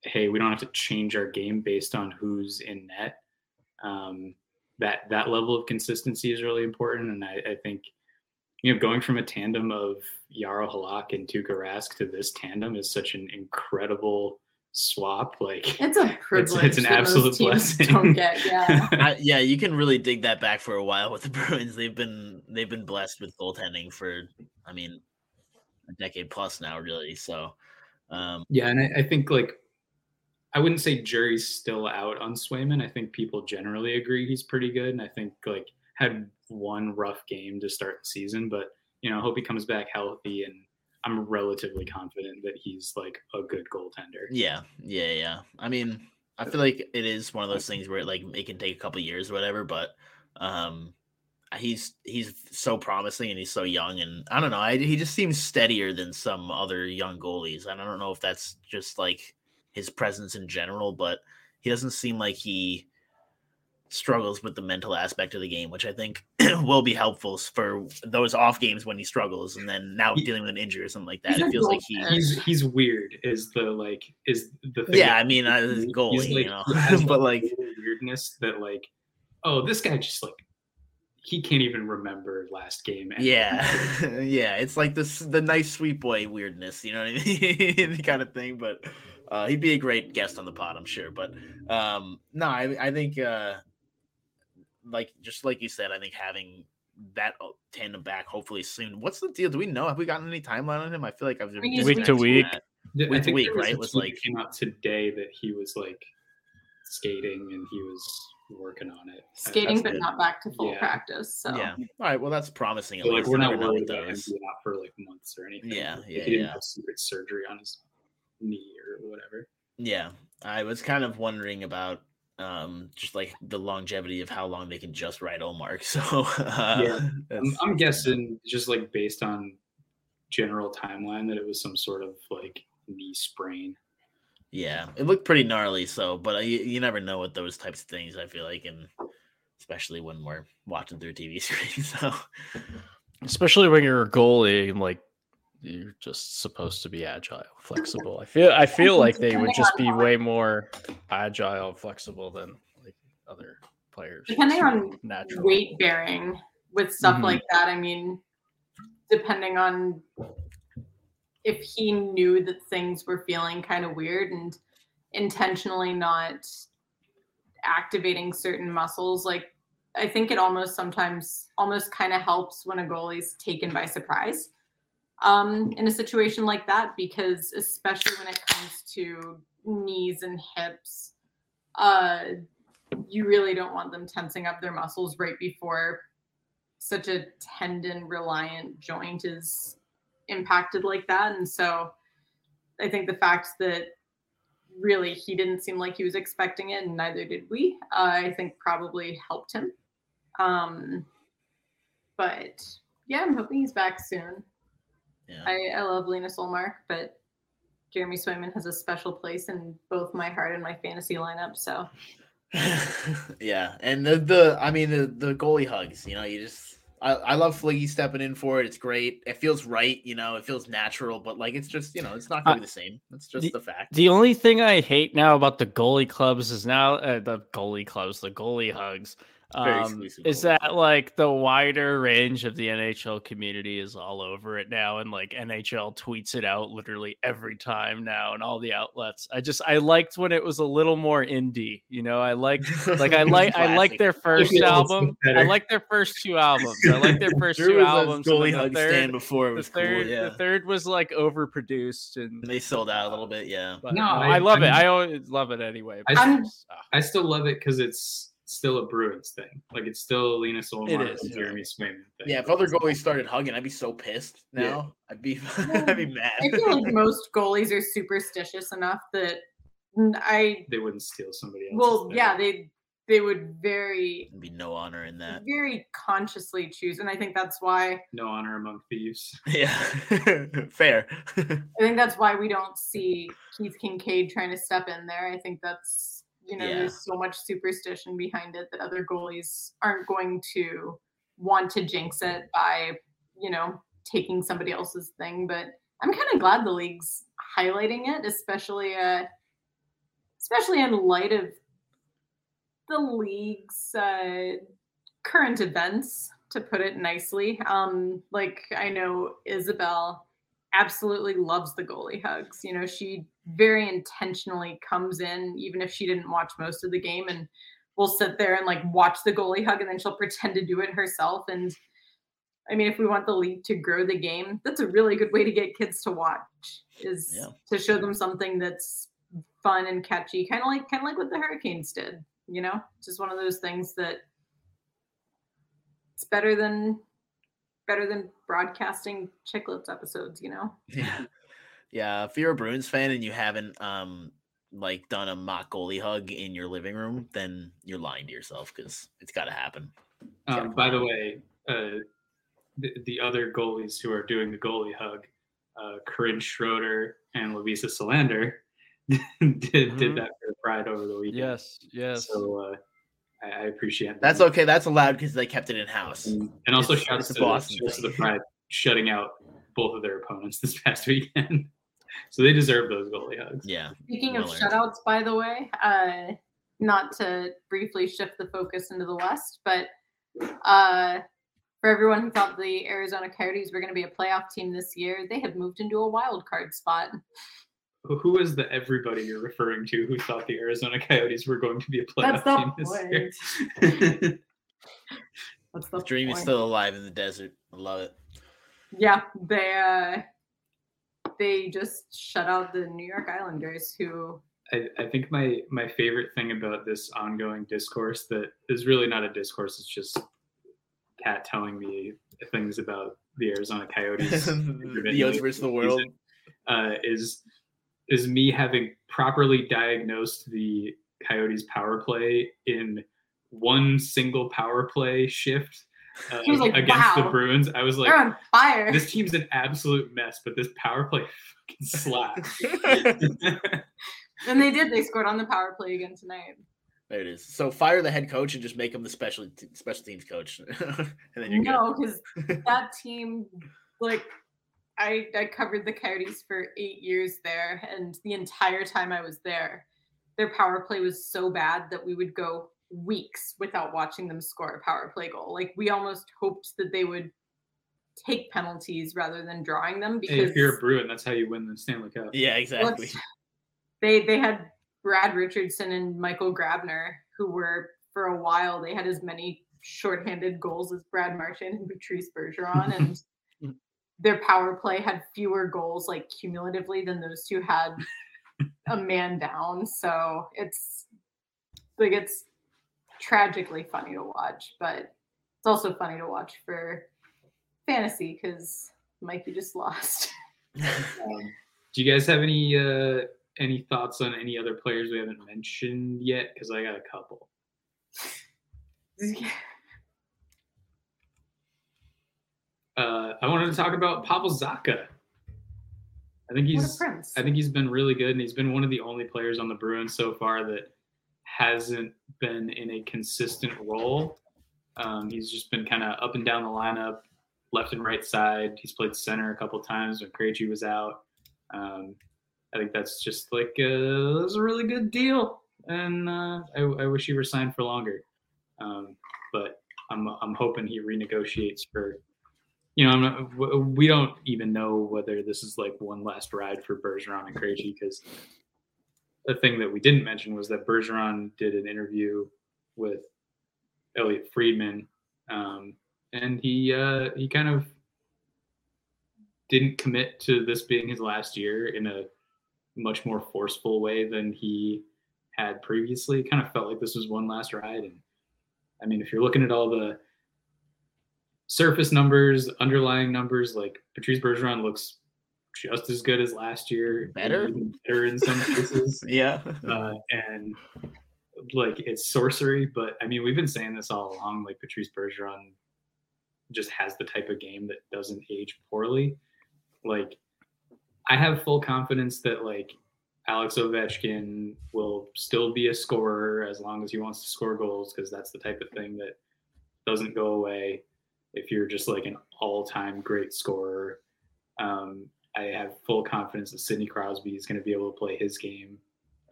S3: hey we don't have to change our game based on who's in net um, that that level of consistency is really important and I, I think you know going from a tandem of Jaro Halak and Tuukka Rask to this tandem is such an incredible swap like
S1: It's a privilege.
S3: it's an absolute blessing.
S1: Don't get yeah. (laughs)
S2: I, yeah, you can really dig that back for a while with the Bruins. They've been they've been blessed with goaltending for, I mean, a decade plus now, really. So, um,
S3: Yeah, and I, I think like I wouldn't say jury's still out on Swayman. I think people generally agree he's pretty good, and I think like had one rough game to start the season, but you know, I hope he comes back healthy, and I'm relatively confident that he's like a good goaltender.
S2: yeah, yeah, yeah. I mean, I feel like it is one of those things where like it can take a couple years or whatever, but um, he's he's so promising and he's so young, and I don't know. I, he just seems steadier than some other young goalies, and I don't know if that's just like his presence in general, but he doesn't seem like he struggles with the mental aspect of the game, which I think (clears throat) will be helpful for those off games when he struggles, and then now dealing with an injury or something like that. It feels like he.
S3: He's he's weird. Is the like is the thing
S2: yeah. I mean, uh,
S3: he's
S2: goalie,
S3: like-
S2: you know, (laughs) but like,
S3: weirdness that like oh this guy just like he can't even remember last game. and-
S2: yeah, (laughs) (laughs) yeah. It's like this the nice sweet boy weirdness, you know what I mean, kind of thing. But uh, he'd be a great guest on the pod, I'm sure. But um, no, I I think uh, like just like you said, I think having that uh, tandem back hopefully soon. What's the deal? Do we know? Have we gotten any timeline on him? I feel like I've
S1: mean, he's
S4: Week to week.
S2: that. Week to week,
S3: there was
S2: right,
S3: a
S2: was like-
S3: came out today that he was like skating and he was working on it.
S1: Skating, but
S3: good.
S1: not back to full
S3: Yeah.
S1: practice. So
S2: Yeah. All right. Well, that's promising. At
S3: So, like we're not worried about him being out for like months or anything.
S2: Yeah,
S3: Like,
S2: yeah,
S3: he didn't
S2: yeah.
S3: have secret surgery on his knee or whatever.
S2: Yeah, I was kind of wondering about um just like the longevity of how long they can just ride Omar. (laughs) So uh,
S3: Yeah, I'm, I'm guessing just like based on general timeline that it was some sort of like knee sprain.
S2: yeah, it looked pretty gnarly. So, but uh, you, you never know with those types of things. I feel like, and especially when we're watching through TV (laughs) screen. So
S4: especially when you're a goalie, like you're just supposed to be agile, flexible. I feel I feel like they would just be way more agile, flexible than like other players.
S1: Depending on
S4: natural.
S1: weight bearing with stuff
S4: Mhm.
S1: like that, I mean, depending on if he knew that things were feeling kind of weird and intentionally not activating certain muscles like i think it almost sometimes almost kind of helps when a goalie's taken by surprise um, in a situation like that because especially when it comes to knees and hips uh, you really don't want them tensing up their muscles right before such a tendon reliant joint is impacted like that. And so I think the fact that really he didn't seem like he was expecting it, and neither did we, uh, I think probably helped him. Um, but yeah, I'm hoping he's back soon.
S2: Yeah.
S1: I, I love Linus Ullmark, but Jeremy Swayman has a special place in both my heart and my fantasy lineup. So (laughs)
S2: yeah, and the the I mean the the goalie hugs. You know, you just I, I love Fliggy stepping in for it. It's great. It feels right. You know, it feels natural. But like, it's just you know, it's not gonna
S4: Uh,
S2: be the same. That's just the fact.
S4: The only thing I hate now about the goalie clubs is now uh, the goalie clubs, the goalie hugs,
S2: Very
S4: um, is that like the wider range of the NHL community is all over it now, and like NHL tweets it out literally every time now, and all the outlets. I just I liked when it was a little more indie, you know. I liked (laughs) like I like I like their first
S3: feels
S4: album. I like their first two albums. I like their (laughs) first
S2: Drew
S4: two
S2: was
S4: albums. and
S2: goalie
S4: then the
S2: hug
S4: third-
S2: stand before it
S4: the third,
S2: cool. Yeah,
S4: the third was like overproduced, and
S2: And they sold out a little bit. Yeah,
S4: but
S3: No,
S4: no,
S3: I-
S4: I, love
S3: I
S4: it. I always love it anyway.
S3: I
S4: but
S1: I'm-
S4: it's-.
S3: I still love it because it's still a Bruins thing. Like it's still Linus Ullmark
S4: is,
S3: and
S4: yeah.
S3: Jeremy Swayman thing.
S2: yeah. If other goalies started hugging, I'd be so pissed. Now
S3: Yeah.
S2: I'd be (laughs) I'd be mad.
S1: I feel like (laughs) most goalies are superstitious enough that I
S3: they wouldn't steal somebody else's.
S1: well,
S3: thing.
S1: yeah, they they would very
S2: There'd be no honor in that.
S1: very consciously choose, and I think that's why
S3: no honor among thieves. (laughs)
S2: Yeah, fair.
S1: I think that's why we don't see Keith Kinkaid trying to step in there. I think that's you know
S2: Yeah.
S1: there's so much superstition behind it that other goalies aren't going to want to jinx it by you know taking somebody else's thing. But I'm kind of glad the league's highlighting it, especially uh especially in light of the league's uh, current events, to put it nicely. Um, like I know Isabel absolutely loves the goalie hugs. You know, she very intentionally comes in, even if she didn't watch most of the game, and will sit there and like watch the goalie hug, and then she'll pretend to do it herself. And I mean, if we want the league to grow the game, that's a really good way to get kids to watch. Is
S2: Yeah.
S1: to show them something that's fun and catchy, kind of like kind of like what the Hurricanes did. You know, just one of those things that it's better than better than broadcasting Chiclets episodes. You know.
S2: Yeah. (laughs) Yeah. If you're a Bruins fan and you haven't um like done a mock goalie hug in your living room, then you're lying to yourself because it's gotta happen.
S3: Um, by the way, uh, the, the other goalies who are doing the goalie hug, uh, Corinne Schroeder and Lovisa Selander, (laughs) did did
S4: Mhm.
S3: that for the Pride over the weekend.
S4: yes, yes.
S3: So uh, I, I appreciate that.
S2: That's okay. That's allowed because they kept it in house.
S3: And, and also
S2: It's-
S3: shouts
S2: it's
S3: to,
S2: Boston
S3: shouts to the
S2: thing.
S3: Pride shutting out both of their opponents (laughs) this past weekend. so they deserve those goalie hugs.
S2: Yeah.
S1: Speaking of
S2: Well
S1: shutouts, by the way, uh, not to briefly shift the focus into the West, but uh, for everyone who thought the Arizona Coyotes were going to be a playoff team this year, they have moved into a wild card spot.
S3: Who who is the everybody you're referring to who thought the Arizona Coyotes were going to be a playoff
S1: That's the
S3: team this year?
S1: That's the
S2: The dream is still alive in the desert. I love it.
S1: Yeah, they uh, they just shut out the New York Islanders, who
S3: I, I think my my favorite thing about this ongoing discourse that is really not a discourse it's just cat telling me things about the arizona coyotes (laughs)
S2: the O's versus the world.
S3: season, uh, is is me having properly diagnosed the coyotes power play in one single power play shift uh,
S1: was like,
S3: against the bruins i was like
S1: they're on fire.
S3: this team's an absolute mess but this power play fucking slaps (laughs)
S1: and they did. They scored on the power play again tonight.
S2: There it is. So fire the head coach and just make him the special special teams coach, (laughs) and then you're
S1: No, because that team, like, I I covered the Coyotes for eight years there, and the entire time I was there, their power play was so bad that we would go weeks without watching them score a power play goal. Like we almost hoped that they would take penalties rather than drawing them
S3: Hey,
S1: because
S3: if you're a Bruin, that's how you win the Stanley Cup.
S2: Yeah, exactly. (laughs)
S1: they they had Brad Richardson and Michael Grabner who were for a while they had as many shorthanded goals as Brad Marchand and Patrice Bergeron and (laughs) their power play had fewer goals like cumulatively than those two had (laughs) a man down so it's like it's tragically funny to watch but it's also funny to watch for fantasy because Mikey just lost.
S3: Um, (laughs) do you guys have any uh, any thoughts on any other players we haven't mentioned yet? Because I got a couple. (laughs) Uh, I wanted to talk about Pavel Zacha. I think he's. I think he's been really good, and he's been one of the only players on the Bruins so far that hasn't been in a consistent role. Um, he's just been kind of up and down the lineup, left and right side. He's played center a couple times when Krejci was out. Um, I think that's just like uh, that's a really good deal, and uh, I, I wish he were signed for longer. Um, but I'm I'm hoping he renegotiates for. You know, not, we don't even know whether this is like one last ride for Bergeron and Krejci because the thing that we didn't mention was that Bergeron did an interview with Elliotte Friedman, um, and he uh, he kind of didn't commit to this being his last year in a much more forceful way than he had previously. Kind of felt like this was one last ride, and I mean, if you're looking at all the surface numbers, underlying numbers, like Patrice Bergeron looks just as good as last year,
S2: Better?
S3: better in some (laughs) cases
S2: yeah.
S3: uh, and like it's sorcery. But I mean, we've been saying this all along. Like Patrice Bergeron just has the type of game that doesn't age poorly. Like I have full confidence that like Alex Ovechkin will still be a scorer as long as he wants to score goals because that's the type of thing that doesn't go away if you're just like an all-time great scorer. Um, I have full confidence that Sidney Crosby is going to be able to play his game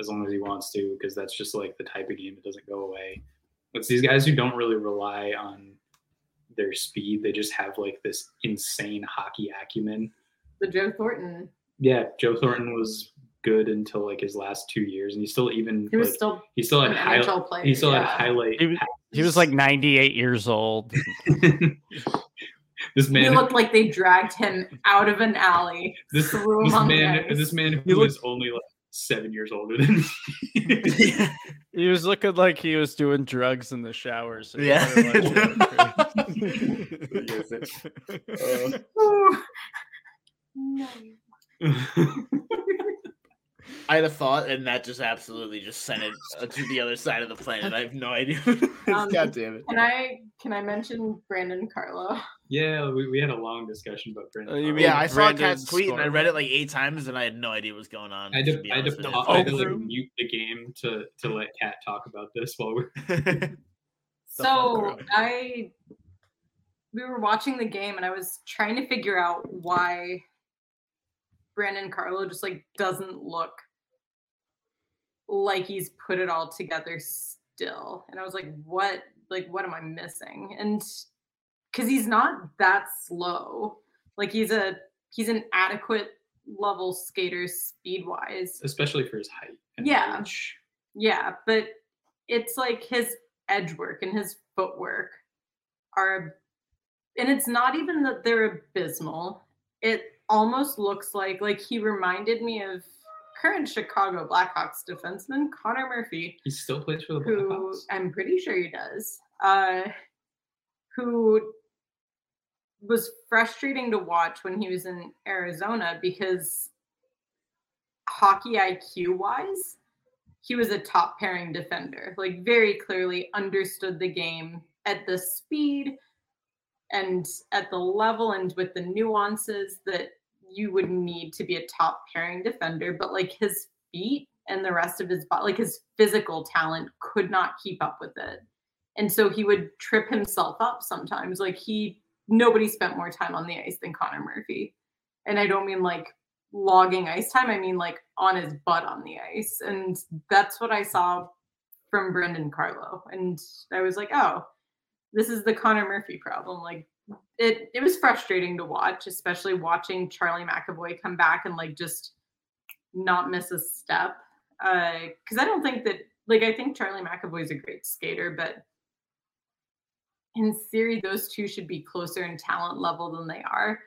S3: as long as he wants to, because that's just like the type of game that doesn't go away. It's these guys who don't really rely on their speed. They just have like this insane hockey acumen.
S1: the Joe Thornton.
S3: Yeah, Joe Thornton was good until like his last two years, and he still even
S1: He was
S3: like,
S1: still
S3: he still had
S1: an
S3: high,
S1: NHL
S3: he still
S1: yeah.
S3: had highlight.
S4: He was- He was like 98 years old.
S3: this man
S1: He
S3: man,
S1: looked like they dragged him out of an alley.
S3: this,
S1: threw him
S3: this
S1: on the
S3: man,
S1: ice.
S3: this man
S4: He
S3: who
S4: looked-
S3: is only like seven years older than me. (laughs)
S4: He was looking like he was doing drugs in the shower. So
S2: Yeah.
S4: kinda like- (laughs)
S1: Ooh. Uh. (laughs) No.
S2: I had a thought, and that just absolutely just sent it uh, to the other side of the planet. I have no idea.
S1: Um,
S2: God damn it.
S1: Can I can I mention Brandon Carlo?
S3: yeah, we, we had a long discussion about Brandon.
S4: Uh, you
S3: Carlo.
S4: mean
S2: Yeah, I saw
S4: Brandon
S2: Cat's tweet and I read it like eight times, and I had no idea what was going on.
S3: I had
S2: to
S3: to, I had to,
S2: honest with
S3: pause- I had to
S4: Oh,
S3: like, mute the game to to let Kat talk about this while we're. (laughs)
S1: So I we were watching the game and I was trying to figure out why Brandon Carlo just like doesn't look like he's put it all together still. And I was like, what like what am I missing? And cuz he's not that slow. Like he's a he's an adequate level skater speed wise.
S3: especially for his height. And
S1: Yeah.
S3: reach.
S1: Yeah, but it's like his edge work and his footwork are and it's not even that they're abysmal. It almost looks like like he reminded me of current Chicago Blackhawks defenseman Connor Murphy,
S3: He still plays for the
S1: who
S3: Blackhawks.
S1: I'm pretty sure he does. Uh who was frustrating to watch when he was in Arizona because hockey IQ wise, he was a top pairing defender, like very clearly understood the game at the speed and at the level and with the nuances that you would need to be a top pairing defender. But like his feet and the rest of his body, like his physical talent could not keep up with it. And so he would trip himself up sometimes. Like he, nobody spent more time on the ice than Connor Murphy. And I don't mean like logging ice time. I mean like on his butt on the ice. And that's what I saw from Brandon Carlo. And I was like, oh, this is the Connor Murphy problem. Like it it was frustrating to watch, especially watching Charlie McAvoy come back and like just not miss a step. Because uh, I don't think that like I think Charlie McAvoy is a great skater, but in theory, those two should be closer in talent level than they are.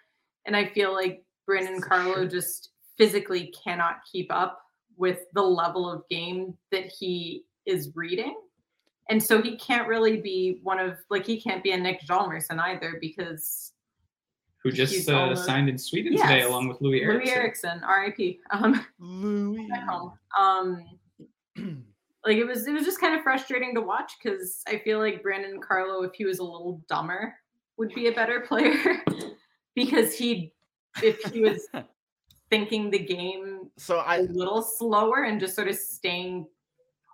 S1: And I feel like Brandon Carlo just physically cannot keep up with the level of game that he is reading. And so he can't really be one of like he can't be a Nick Hjalmarsson either because
S3: who just uh, almost, signed in Sweden yes, today along with Loui Eriksson.
S1: Loui Eriksson, R.I.P. Um,
S2: Louis. (laughs)
S1: Um, like it was it was just kind of frustrating to watch because I feel like Brandon Carlo, if he was a little dumber, would be a better player (laughs) because he if he was (laughs) thinking the game
S2: so I,
S1: a little slower and just sort of staying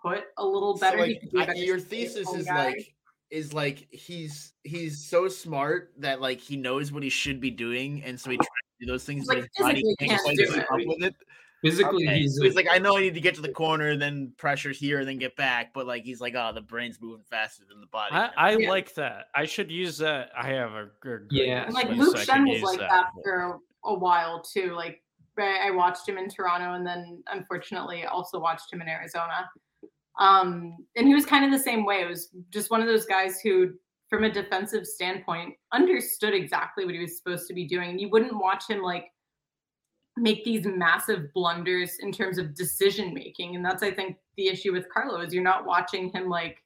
S1: put a little better.
S2: So like, I, your thesis is guy. like is like he's he's so smart that like he knows what he should be doing, and so he tries to do those things,
S1: like, but his body can't quite keep up
S3: with it. Physically, okay.
S2: he's, so he's like, I know I need to get to the corner, then pressures here, and then get back. But like, he's like, oh, the brain's moving faster than the body.
S4: I, I yeah. like that. I should use that. I have a, a
S3: yeah.
S1: Like Luke Schenn was like that, that for a while too. Like I watched him in Toronto, and then unfortunately also watched him in Arizona. Um, and he was kind of the same way. It was just one of those guys who, from a defensive standpoint, understood exactly what he was supposed to be doing. And you wouldn't watch him like make these massive blunders in terms of decision making. And that's, I think, the issue with Carlo is you're not watching him like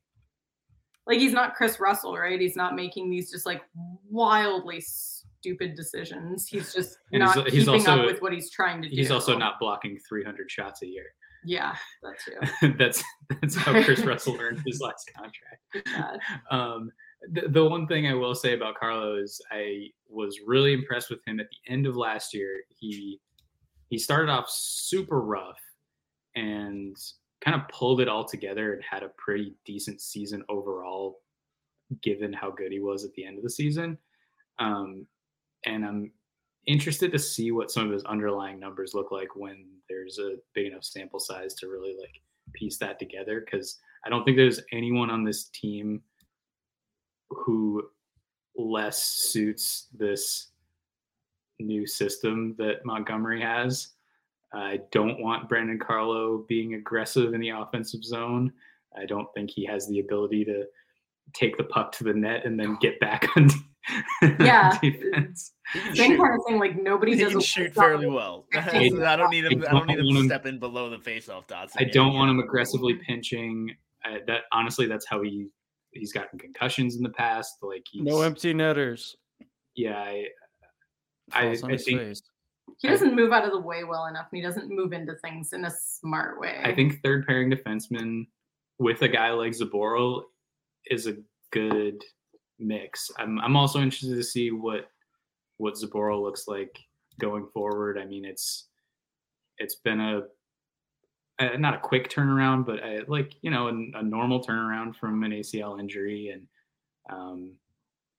S1: like he's not Kris Russell, right? He's not making these just like wildly stupid decisions. He's just and not he's, he's keeping also, up with what he's trying to do.
S3: He's also not blocking 300 shots a year.
S1: Yeah, that (laughs)
S3: that's that's how Kris Russell earned his last contract. (laughs) Um, the, the one thing I will say about Carlo is I was really impressed with him at the end of last year. He he started off super rough and kind of pulled it all together and had a pretty decent season overall, given how good he was at the end of the season. Um, and I'm interested to see what some of his underlying numbers look like when there's a big enough sample size to really like piece that together because I don't think there's anyone on this team who less suits this new system that Montgomery has. I don't want Brandon Carlo being aggressive in the offensive zone. I don't think he has the ability to take the puck to the net and then get back (laughs) on
S1: yeah. (laughs) defense. Same kind of thing. Like nobody
S2: does shoot fairly well. (laughs) I don't need him. I don't, need him to step in below the faceoff dots.
S3: I don't want him aggressively pinching. I, that honestly, that's how he he's gotten concussions in the past. Like he's,
S4: no empty netters.
S3: Yeah, I I, I think face.
S1: he doesn't move out of the way well enough, and he doesn't move into things in a smart way.
S3: I think third pairing defenseman with a guy like Zboril is a good mix. I'm I'm also interested to see what what Zboril looks like going forward. I mean, it's it's been a, a not a quick turnaround, but like you know a, a, normal turnaround from an ACL injury, and um,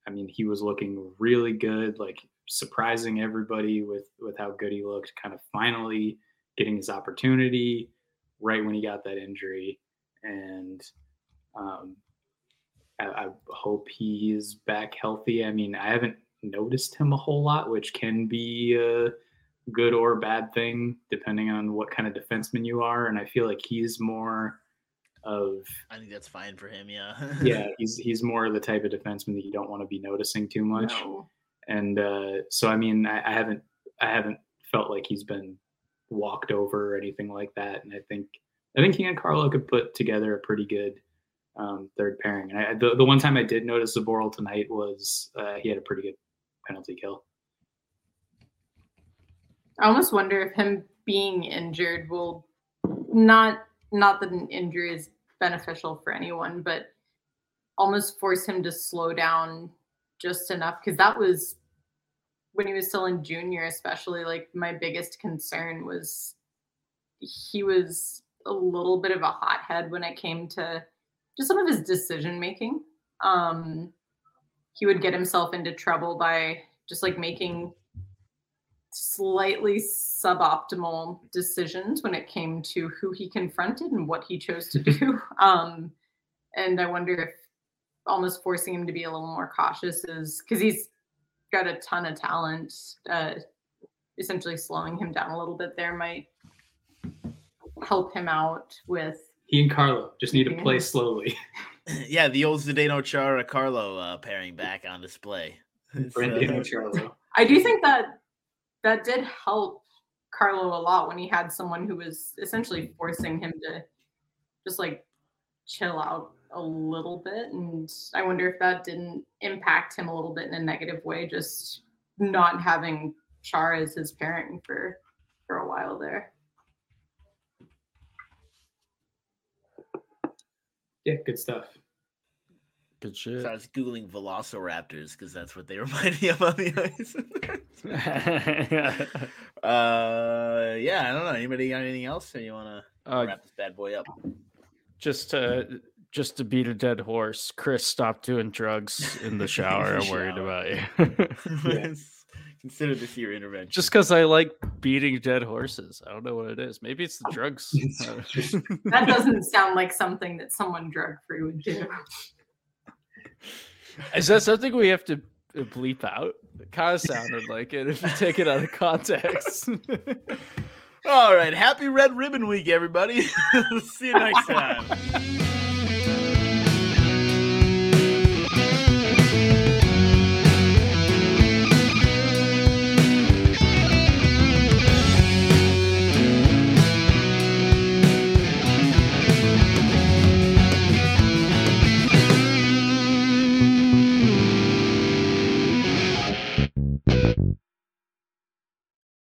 S3: I mean he was looking really good, like surprising everybody with with how good he looked. Kind of finally getting his opportunity right when he got that injury, and um, I, I hope he's back healthy. I mean, I haven't noticed him a whole lot, which can be a good or bad thing depending on what kind of defenseman you are. And I feel like he's more of
S2: I think that's fine for him, yeah.
S3: yeah, (laughs) he's he's more the type of defenseman that you don't want to be noticing too much. No. And uh, so I mean I, I haven't I haven't felt like he's been walked over or anything like that. And I think I think he and Carlo could put together a pretty good um, third pairing. And I, the, the one time I did notice Zboril tonight was uh, he had a pretty good penalty kill.
S1: I almost wonder if him being injured will not not that an injury is beneficial for anyone, but almost force him to slow down just enough because that was when he was still in junior, especially like my biggest concern was he was a little bit of a hothead when it came to just some of his decision making. Um, he would get himself into trouble by just like making slightly suboptimal decisions when it came to who he confronted and what he chose to do. (laughs) Um, and I wonder if almost forcing him to be a little more cautious is because he's got a ton of talent. Uh, essentially slowing him down a little bit there might help him out with
S3: He and Carlo just need to play slowly. (laughs) (laughs)
S2: yeah, the old Zdeno Chara Carlo uh, pairing back on display. It's, uh,
S3: Brandon Charlo.
S1: I do think that that did help Carlo a lot when he had someone who was essentially forcing him to just like chill out a little bit. And I wonder if that didn't impact him a little bit in a negative way, just not having Char as his parent for for a while there.
S3: Yeah, good stuff.
S4: Good shit.
S2: So I was googling Velociraptors because that's what they (laughs) remind me of on the ice. (laughs) (laughs) uh, yeah, I don't know. Anybody got anything else, or you want to
S4: Uh,
S2: wrap this bad boy up?
S4: just to just to beat a dead horse, Chris, stop doing drugs in the shower. I'm worried about you.
S3: Yeah.
S2: Consider this your intervention.
S4: just because I like beating dead horses. I don't know what it is. Maybe it's the drugs. (laughs) (laughs)
S1: That doesn't sound like something that someone drug free would do.
S4: is that something we have to uh, bleep out? It kind of sounded like it if you take it out of context. (laughs)
S2: All right, happy Red Ribbon Week, everybody. See you next time.